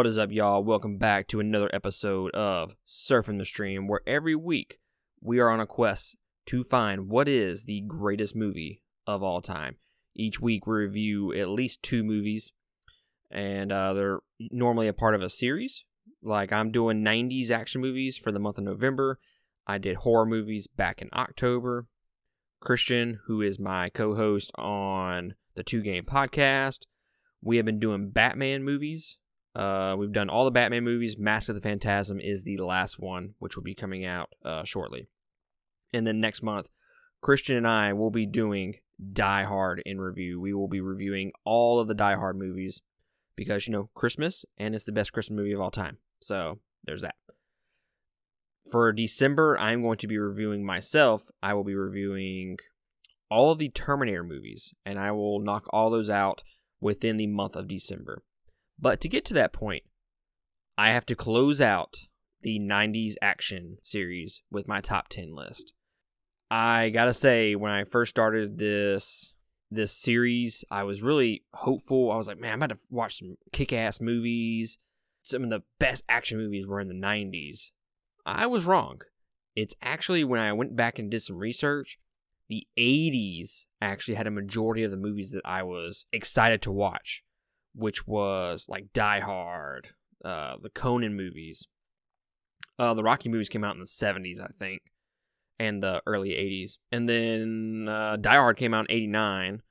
What is up, y'all? Welcome back to another episode of Surfing the Stream, where every week we are on a quest to find what is the greatest movie of all time. Each week we review at least two movies, and uh, they're normally a part of a series. Like I'm doing 90s action movies for the month of November. I did horror movies back in October. Christian, who is my co host on the Two Game podcast, we have been doing Batman movies. Uh, we've done all the Batman movies. Mask of the Phantasm is the last one, which will be coming out uh, shortly. And then next month, Christian and I will be doing Die Hard in review. We will be reviewing all of the Die Hard movies because, you know, Christmas, and it's the best Christmas movie of all time. So there's that. For December, I'm going to be reviewing myself. I will be reviewing all of the Terminator movies, and I will knock all those out within the month of December. But to get to that point, I have to close out the 90s action series with my top 10 list. I got to say when I first started this this series, I was really hopeful. I was like, man, I'm about to watch some kick-ass movies. Some of the best action movies were in the 90s. I was wrong. It's actually when I went back and did some research, the 80s actually had a majority of the movies that I was excited to watch, which was like Die Hard, uh, the Conan movies. Uh, the Rocky movies came out in the 70s, I think, and the early 80s. And then uh, Die Hard came out in 89.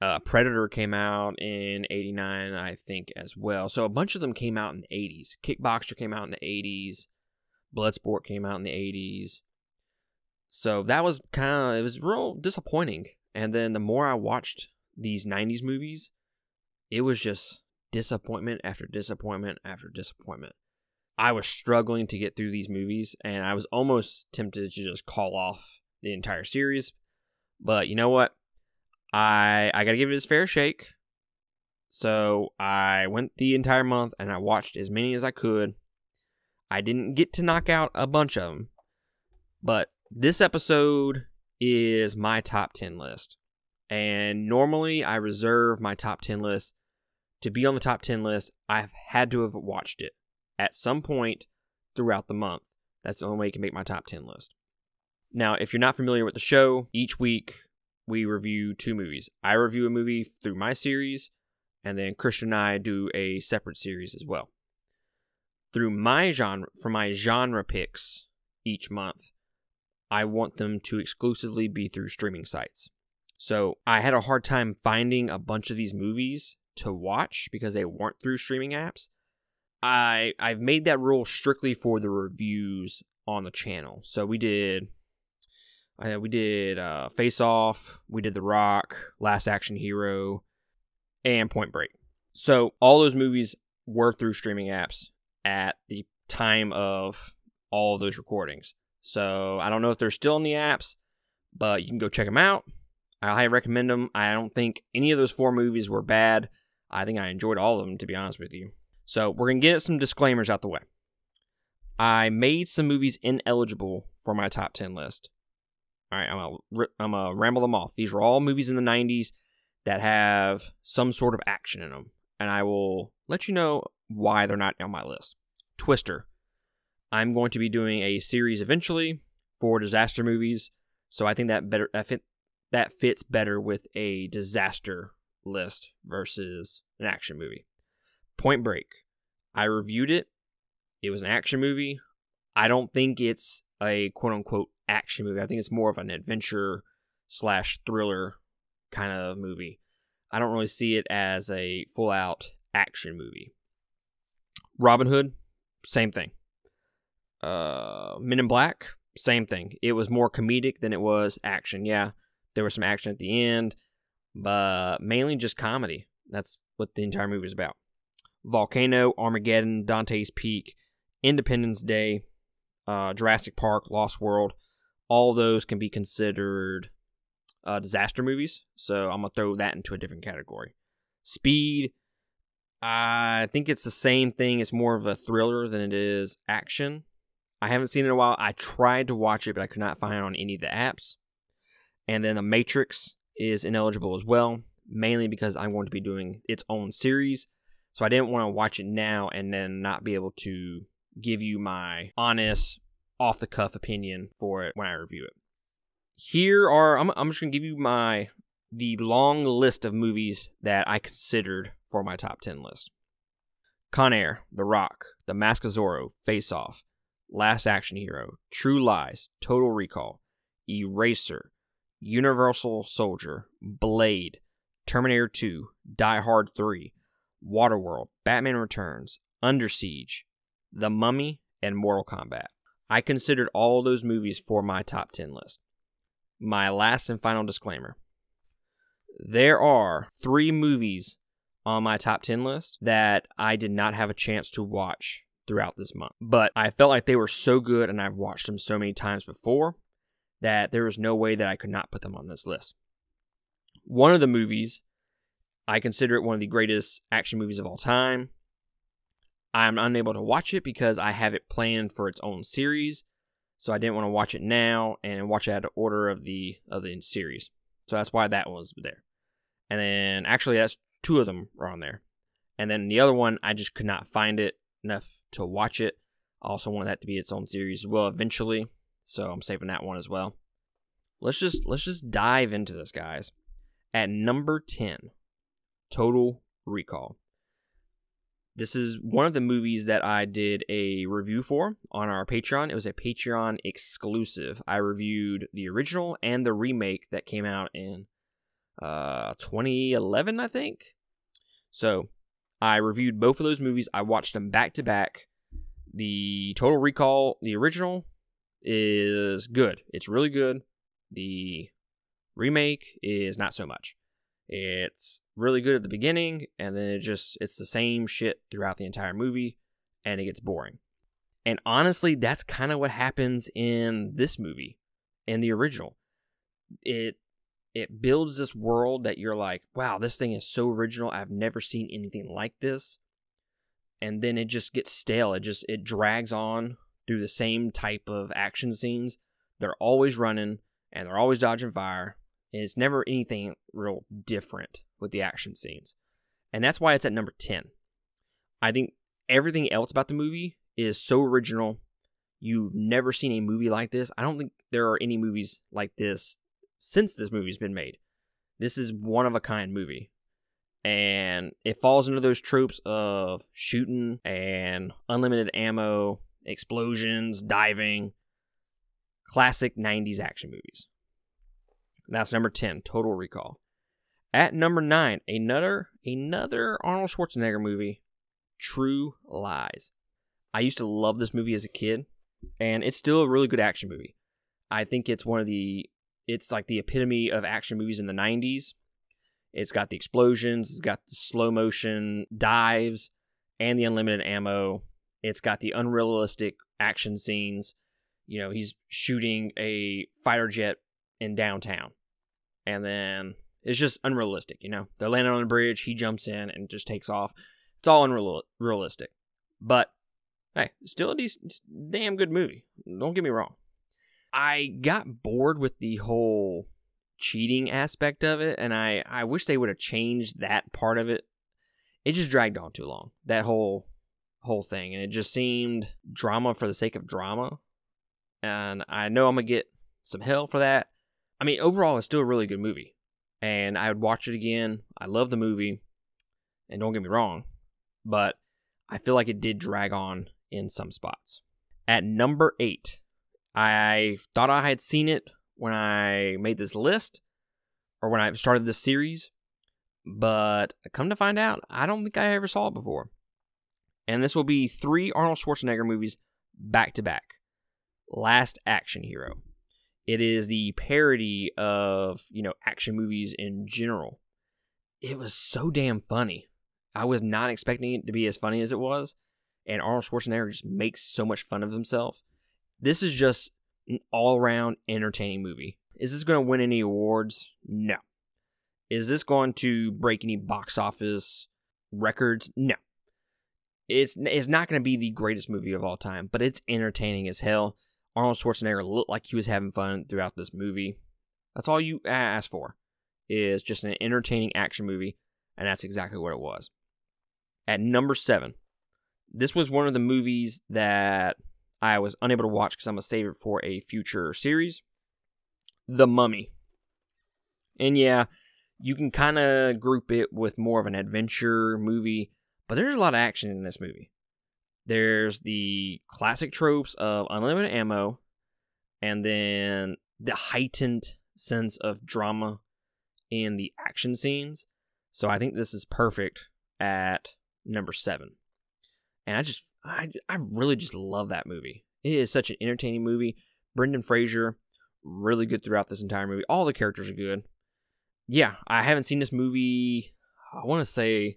Uh, Predator came out in 89, I think, as well. So a bunch of them came out in the 80s. Kickboxer came out in the 80s. Bloodsport came out in the 80s. So that was kind of it was real disappointing. And then the more I watched these 90s movies, it was just disappointment after disappointment after disappointment. I was struggling to get through these movies and I was almost tempted to just call off the entire series. But you know what? I I got to give it its fair shake. So I went the entire month and I watched as many as I could. I didn't get to knock out a bunch of them, but this episode is my top 10 list. And normally I reserve my top 10 list to be on the top 10 list. I've had to have watched it at some point throughout the month. That's the only way you can make my top 10 list. Now, if you're not familiar with the show, each week we review two movies. I review a movie through my series, and then Christian and I do a separate series as well. Through my genre, for my genre picks each month, I want them to exclusively be through streaming sites. So I had a hard time finding a bunch of these movies to watch because they weren't through streaming apps. I I've made that rule strictly for the reviews on the channel. So we did uh, we did uh, Face Off, we did The Rock, Last Action Hero, and Point Break. So all those movies were through streaming apps at the time of all of those recordings. So I don't know if they're still in the apps, but you can go check them out. I highly recommend them. I don't think any of those four movies were bad. I think I enjoyed all of them, to be honest with you. So we're going to get some disclaimers out the way. I made some movies ineligible for my top 10 list. All right, I'm going I'm to ramble them off. These are all movies in the 90s that have some sort of action in them. And I will let you know why they're not on my list. Twister, I'm going to be doing a series eventually for disaster movies, so I think that better that, fit, that fits better with a disaster list versus an action movie. Point Break. I reviewed it. It was an action movie. I don't think it's a quote unquote action movie. I think it's more of an adventure slash thriller kind of movie. I don't really see it as a full out action movie. Robin Hood, same thing. Uh, Men in Black, same thing. It was more comedic than it was action. Yeah, there was some action at the end, but mainly just comedy. That's what the entire movie is about. Volcano, Armageddon, Dante's Peak, Independence Day, uh, Jurassic Park, Lost World, all those can be considered uh, disaster movies. So I'm gonna throw that into a different category. Speed, I think it's the same thing. It's more of a thriller than it is action. I haven't seen it in a while. I tried to watch it, but I could not find it on any of the apps. And then The Matrix is ineligible as well, mainly because I'm going to be doing its own series. So I didn't want to watch it now and then not be able to give you my honest, off the cuff opinion for it when I review it. Here are I'm, I'm just gonna give you my the long list of movies that I considered for my top ten list. Con Air, The Rock, The Mask of Zorro, Face Off, Last Action Hero, True Lies, Total Recall, Eraser, Universal Soldier, Blade, Terminator 2, Die Hard 3, Waterworld, Batman Returns, Under Siege, The Mummy, and Mortal Kombat. I considered all those movies for my top 10 list. My last and final disclaimer there are three movies on my top 10 list that I did not have a chance to watch throughout this month. But I felt like they were so good and I've watched them so many times before that there was no way that I could not put them on this list. One of the movies, I consider it one of the greatest action movies of all time. I'm unable to watch it because I have it planned for its own series. So I didn't want to watch it now and watch it out of order of the of the series. So that's why that was there. And then actually that's two of them are on there. And then the other one I just could not find it enough to watch it. I also wanted that to be its own series as well eventually. So I'm saving that one as well. Let's just let's just dive into this, guys. At number 10, Total Recall. This is one of the movies that I did a review for on our Patreon. It was a Patreon exclusive. I reviewed the original and the remake that came out in uh, 2011, I think. So I reviewed both of those movies. I watched them back to back. The Total Recall, the original, is good. It's really good. The remake is not so much. It's really good at the beginning, and then it just it's the same shit throughout the entire movie, and it gets boring. And honestly, that's kind of what happens in this movie, in the original. It it builds this world that you're like, wow, this thing is so original. I've never seen anything like this. And then it just gets stale. It just it drags on through the same type of action scenes. They're always running and they're always dodging fire and it's never anything real different with the action scenes. And that's why it's at number 10. I think everything else about the movie is so original. You've never seen a movie like this. I don't think there are any movies like this since this movie's been made. This is one of a kind movie. And it falls into those tropes of shooting and unlimited ammo, explosions, diving, classic 90s action movies. That's number 10, Total Recall. At number 9, another another Arnold Schwarzenegger movie, True Lies. I used to love this movie as a kid, and it's still a really good action movie. I think it's one of the it's like the epitome of action movies in the 90s. It's got the explosions, it's got the slow motion dives and the unlimited ammo. It's got the unrealistic action scenes. You know, he's shooting a fighter jet in downtown. And then it's just unrealistic, you know. They're landing on a bridge, he jumps in and just takes off. It's all unrealistic. But hey, still a decent, damn good movie. Don't get me wrong. I got bored with the whole cheating aspect of it, and I, I wish they would have changed that part of it. It just dragged on too long. That whole whole thing, and it just seemed drama for the sake of drama. And I know I'm gonna get some hell for that, I mean, overall, it's still a really good movie, and I would watch it again. I love the movie, and don't get me wrong, but I feel like it did drag on in some spots. At number eight, I thought I had seen it when I made this list or when I started this series, but come to find out, I don't think I ever saw it before. And this will be three Arnold Schwarzenegger movies back to back. Last Action Hero. It is the parody of, you know, action movies in general. It was so damn funny. I was not expecting it to be as funny as it was. And Arnold Schwarzenegger just makes so much fun of himself. This is just an all around entertaining movie. Is this going to win any awards? No. Is this going to break any box office records? No. It's, it's not going to be the greatest movie of all time, but it's entertaining as hell. Arnold Schwarzenegger looked like he was having fun throughout this movie. That's all you ask for is just an entertaining action movie, and that's exactly what it was. At number seven, this was one of the movies that I was unable to watch because I'm gonna save it for a future series. The Mummy. And yeah, you can kind of group it with more of an adventure movie, but there's a lot of action in this movie. There's the classic tropes of unlimited ammo, and then the heightened sense of drama in the action scenes. So I think this is perfect at number seven. And I just, I, I really just love that movie. It is such an entertaining movie. Brendan Fraser, really good throughout this entire movie. All the characters are good. Yeah, I haven't seen this movie. I want to say,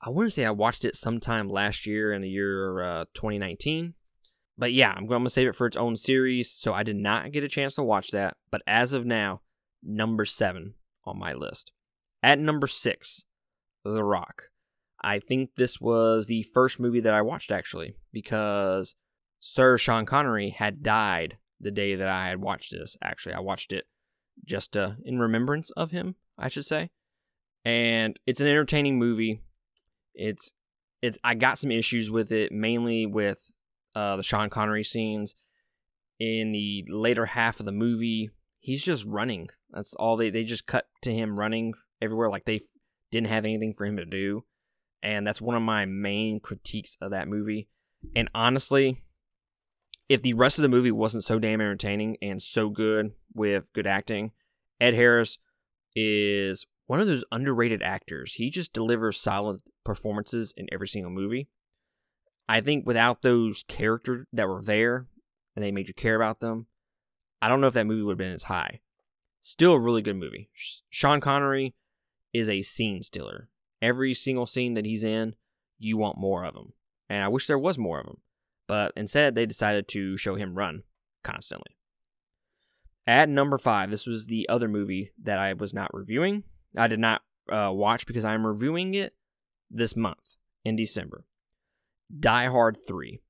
I want to say I watched it sometime last year in the year uh, 2019. But yeah, I'm going to save it for its own series. So I did not get a chance to watch that. But as of now, number seven on my list. At number six, The Rock. I think this was the first movie that I watched actually because Sir Sean Connery had died the day that I had watched this. Actually, I watched it just uh, in remembrance of him, I should say. And it's an entertaining movie. It's it's I got some issues with it, mainly with uh, the Sean Connery scenes. In the later half of the movie, he's just running. That's all they they just cut to him running everywhere, like they didn't have anything for him to do. And that's one of my main critiques of that movie. And honestly, if the rest of the movie wasn't so damn entertaining and so good with good acting, Ed Harris is one of those underrated actors. He just delivers solid performances in every single movie. I think without those characters that were there and they made you care about them, I don't know if that movie would have been as high. Still a really good movie. Sean Connery is a scene stealer. Every single scene that he's in, you want more of him. And I wish there was more of him. But instead, they decided to show him run constantly. At number five, this was the other movie that I was not reviewing. I did not uh, watch because I'm reviewing it this month in December. Die Hard 3.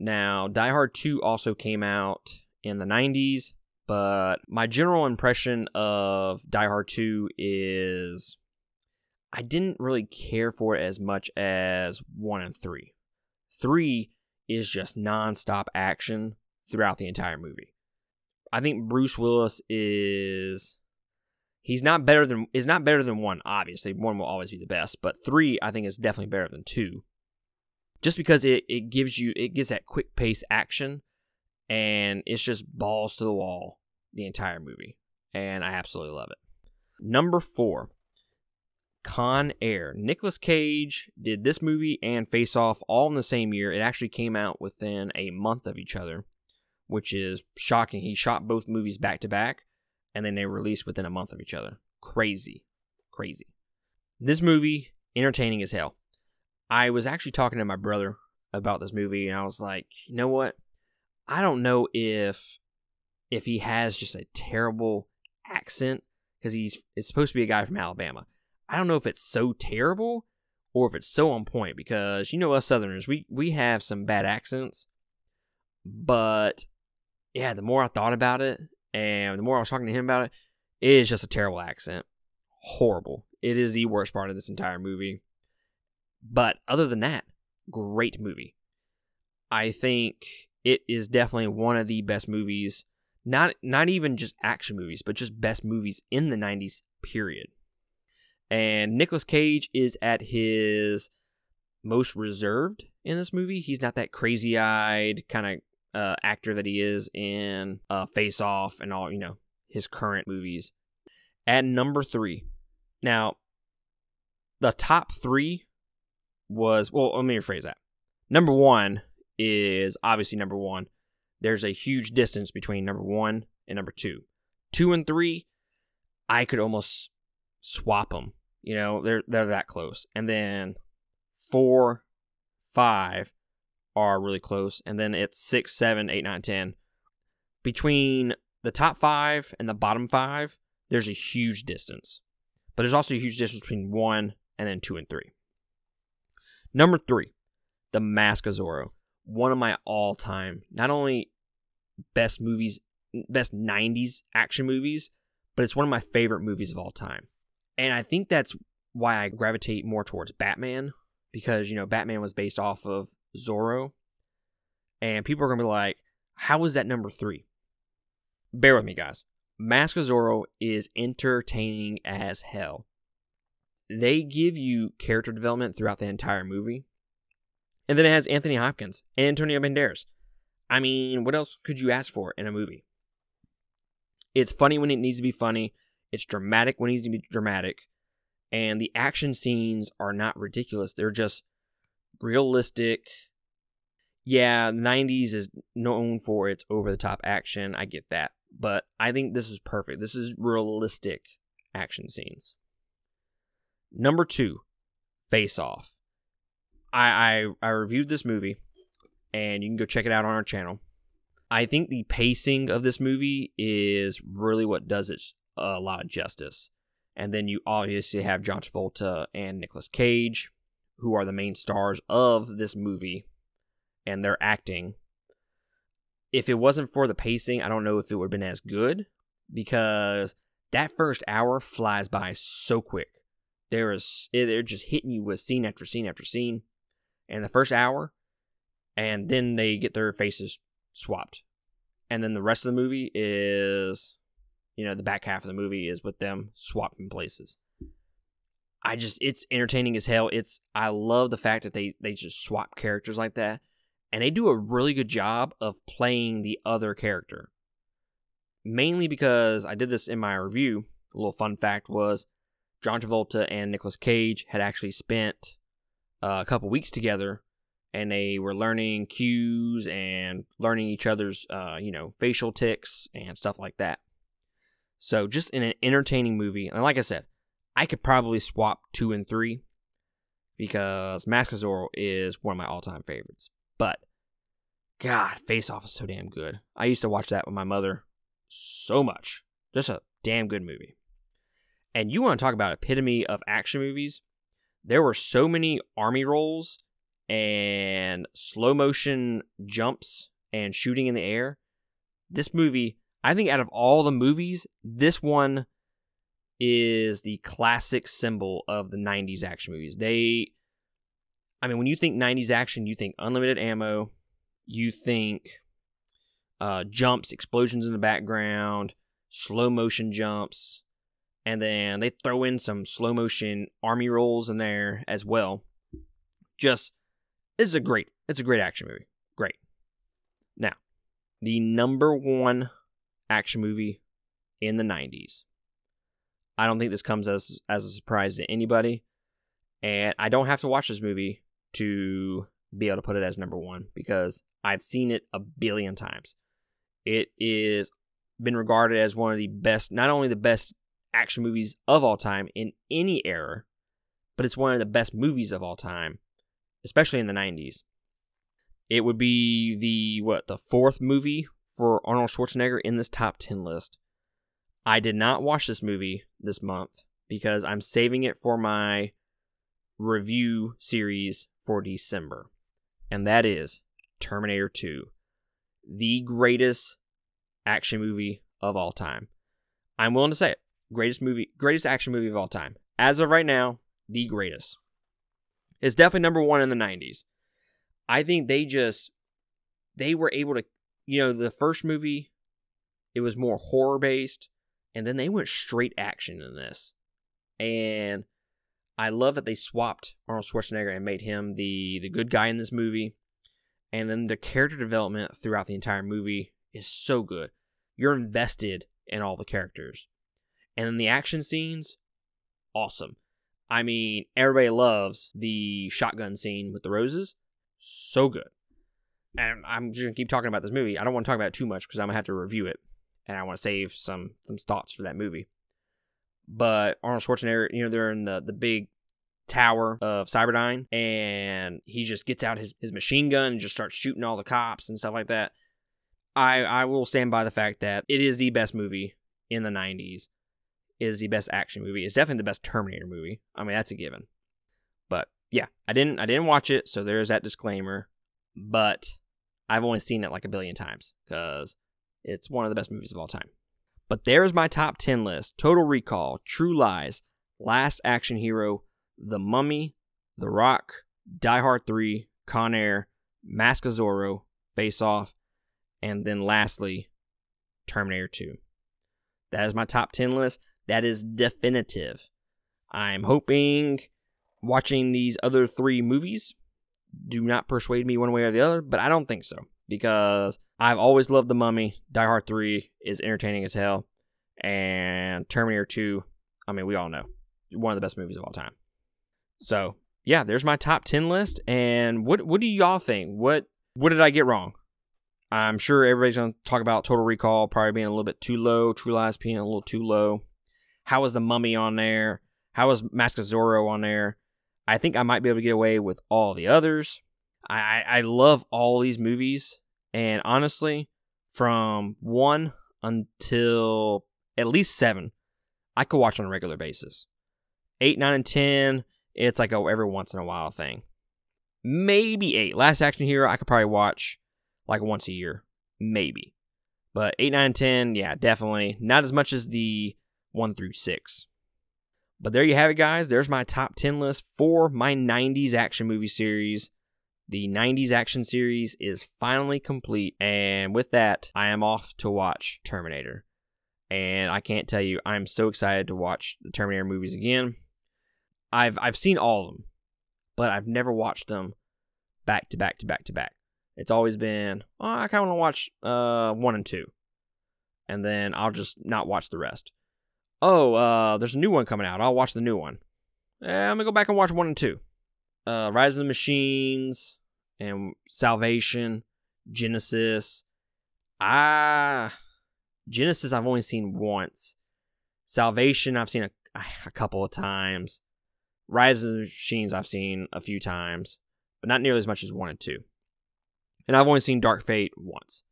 Now, Die Hard 2 also came out in the 90s, but my general impression of Die Hard 2 is I didn't really care for it as much as 1 and 3. 3 is just nonstop action throughout the entire movie. I think Bruce Willis is he's not better than is not better than 1 obviously. 1 will always be the best, but 3 I think is definitely better than 2. Just because it it gives you it gives that quick pace action and it's just balls to the wall the entire movie and I absolutely love it. Number 4 Con Air. Nicolas Cage did this movie and Face Off all in the same year. It actually came out within a month of each other, which is shocking. He shot both movies back to back, and then they released within a month of each other. Crazy. Crazy. This movie, entertaining as hell. I was actually talking to my brother about this movie, and I was like, you know what? I don't know if if he has just a terrible accent because he's it's supposed to be a guy from Alabama. I don't know if it's so terrible or if it's so on point because you know us Southerners, we we have some bad accents. But yeah, the more I thought about it and the more I was talking to him about it, it is just a terrible accent. Horrible. It is the worst part of this entire movie. But other than that, great movie. I think it is definitely one of the best movies. Not not even just action movies, but just best movies in the 90s period. And Nicolas Cage is at his most reserved in this movie. He's not that crazy eyed kind of uh, actor that he is in uh, Face Off and all, you know, his current movies. At number three. Now, the top three was, well, let me rephrase that. Number one is obviously number one. There's a huge distance between number one and number two. Two and three, I could almost swap them. You know, they're they're that close. And then four, five are really close, and then it's six, seven, eight, nine, ten. Between the top five and the bottom five, there's a huge distance. But there's also a huge distance between one and then two and three. Number three, The Mask of Zorro. One of my all time, not only best movies, best 90s action movies, but it's one of my favorite movies of all time. And I think that's why I gravitate more towards Batman because you know Batman was based off of Zorro, and people are gonna be like, "How is that number three? Bear with me, guys. Mask of Zorro is entertaining as hell. They give you character development throughout the entire movie, and then it has Anthony Hopkins and Antonio Banderas. I mean, what else could you ask for in a movie? It's funny when it needs to be funny. It's dramatic when it needs to be dramatic and the action scenes are not ridiculous. They're just realistic. Yeah, the 90s is known for its over the top action. I get that. But I think this is perfect. This is realistic action scenes. Number two, Face Off. I, I, I reviewed this movie, and you can go check it out on our channel. I think the pacing of this movie is really what does it a lot of justice. And then you obviously have John Travolta and Nicolas Cage, who are the main stars of this movie, and they're acting. If it wasn't for the pacing, I don't know if it would have been as good because that first hour flies by so quick. There is they're just hitting you with scene after scene after scene, and the first hour, and then they get their faces swapped, and then the rest of the movie is you know, the back half of the movie is with them swapping places. I just it's entertaining as hell. It's I love the fact that they they just swap characters like that. And they do a really good job of playing the other character. Mainly because I did this in my review. A little fun fact was John Travolta and Nicolas Cage had actually spent uh, a couple weeks together and they were learning cues and learning each other's uh, you know facial ticks and stuff like that so just in an entertaining movie, and like I said, I could probably swap two and three because Mask of Zorro is one of my all-time favorites. But God, Face Off is so damn good. I used to watch that with my mother so much. Just a damn good movie. And you want to talk about epitome of action movies? There were so many army rolls and slow motion jumps and shooting in the air. This movie I think out of all the movies, this one is the classic symbol of the 90s action movies. They, I mean, when you think 90s action, you think unlimited ammo, you think uh, jumps, explosions in the background, slow motion jumps, and then they throw in some slow motion army rolls in there as well. Just, it's a great, it's a great action movie. Great. Now, the number one action movie in the 90s. I don't think this comes as as a surprise to anybody, and I don't have to watch this movie to be able to put it as number 1 because I've seen it a billion times. It is been regarded as one of the best, not only the best action movies of all time in any era, but it's one of the best movies of all time, especially in the 90s. It would be the what, the fourth movie for Arnold Schwarzenegger in this top 10 list. I did not watch this movie this month because I'm saving it for my review series for December. And that is Terminator 2, the greatest action movie of all time. I'm willing to say it. Greatest movie, greatest action movie of all time. As of right now, the greatest. It's definitely number 1 in the 90s. I think they just they were able to you know, the first movie, it was more horror based, and then they went straight action in this. And I love that they swapped Arnold Schwarzenegger and made him the the good guy in this movie. And then the character development throughout the entire movie is so good. You're invested in all the characters. And then the action scenes, awesome. I mean, everybody loves the shotgun scene with the roses. So good and I'm just gonna keep talking about this movie. I don't want to talk about it too much because I'm gonna have to review it, and I want to save some some thoughts for that movie. But Arnold Schwarzenegger, you know, they're in the the big tower of Cyberdyne, and he just gets out his his machine gun and just starts shooting all the cops and stuff like that. I I will stand by the fact that it is the best movie in the '90s. It is the best action movie. It's definitely the best Terminator movie. I mean, that's a given. But yeah, I didn't I didn't watch it, so there's that disclaimer. But I've only seen it like a billion times because it's one of the best movies of all time. But there's my top 10 list Total Recall, True Lies, Last Action Hero, The Mummy, The Rock, Die Hard 3, Con Air, Mask of Zorro, Face Off, and then lastly, Terminator 2. That is my top 10 list. That is definitive. I'm hoping watching these other three movies do not persuade me one way or the other, but I don't think so because I've always loved The Mummy. Die Hard 3 is entertaining as hell. And Terminator 2, I mean, we all know, one of the best movies of all time. So, yeah, there's my top 10 list. And what what do y'all think? What what did I get wrong? I'm sure everybody's going to talk about Total Recall probably being a little bit too low, True Lies being a little too low. How was The Mummy on there? How was Mask of Zorro on there? I think I might be able to get away with all the others. I, I, love all these movies. And honestly, from one until at least seven, I could watch on a regular basis. Eight, nine, and ten, it's like a every once in a while thing. Maybe eight. Last Action Hero, I could probably watch like once a year. Maybe. But eight, nine, and ten, yeah, definitely. Not as much as the one through six. But there you have it, guys. There's my top 10 list for my 90s action movie series. The 90s action series is finally complete. And with that, I am off to watch Terminator. And I can't tell you, I'm so excited to watch the Terminator movies again. I've I've seen all of them, but I've never watched them back to back to back to back. It's always been, oh, I kind of want to watch uh, one and two, and then I'll just not watch the rest oh, uh, there's a new one coming out. I'll watch the new one. Eh, I'm gonna go back and watch one and two. Uh, Rise of the Machines and Salvation, Genisys. Ah, Genisys I've only seen once. Salvation I've seen a, a couple of times. Rise of the Machines I've seen a few times, but not nearly as much as one and two. And I've only seen Dark Fate once.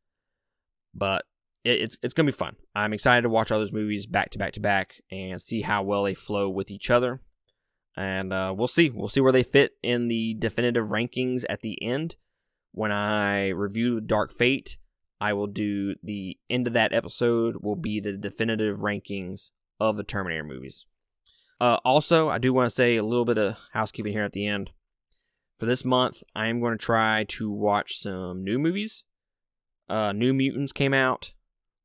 But it's it's gonna be fun. I'm excited to watch all those movies back to back to back and see how well they flow with each other. And uh, we'll see. We'll see where they fit in the definitive rankings at the end. When I review Dark Fate, I will do the end of that episode will be the definitive rankings of the Terminator movies. Uh, also, I do want to say a little bit of housekeeping here at the end. For this month, I am going to try to watch some new movies. Uh, new Mutants came out.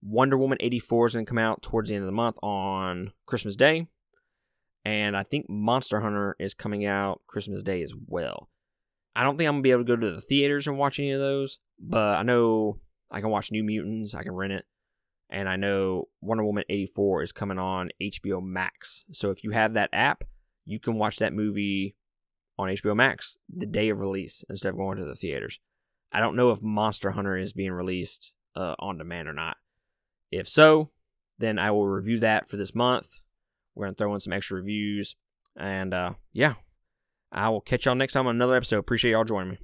Wonder Woman 84 is going to come out towards the end of the month on Christmas Day. And I think Monster Hunter is coming out Christmas Day as well. I don't think I'm going to be able to go to the theaters and watch any of those, but I know I can watch New Mutants, I can rent it. And I know Wonder Woman 84 is coming on HBO Max. So if you have that app, you can watch that movie on HBO Max the day of release instead of going to the theaters. I don't know if Monster Hunter is being released uh, on demand or not. If so, then I will review that for this month. We're going to throw in some extra reviews. And uh, yeah, I will catch y'all next time on another episode. Appreciate y'all joining me.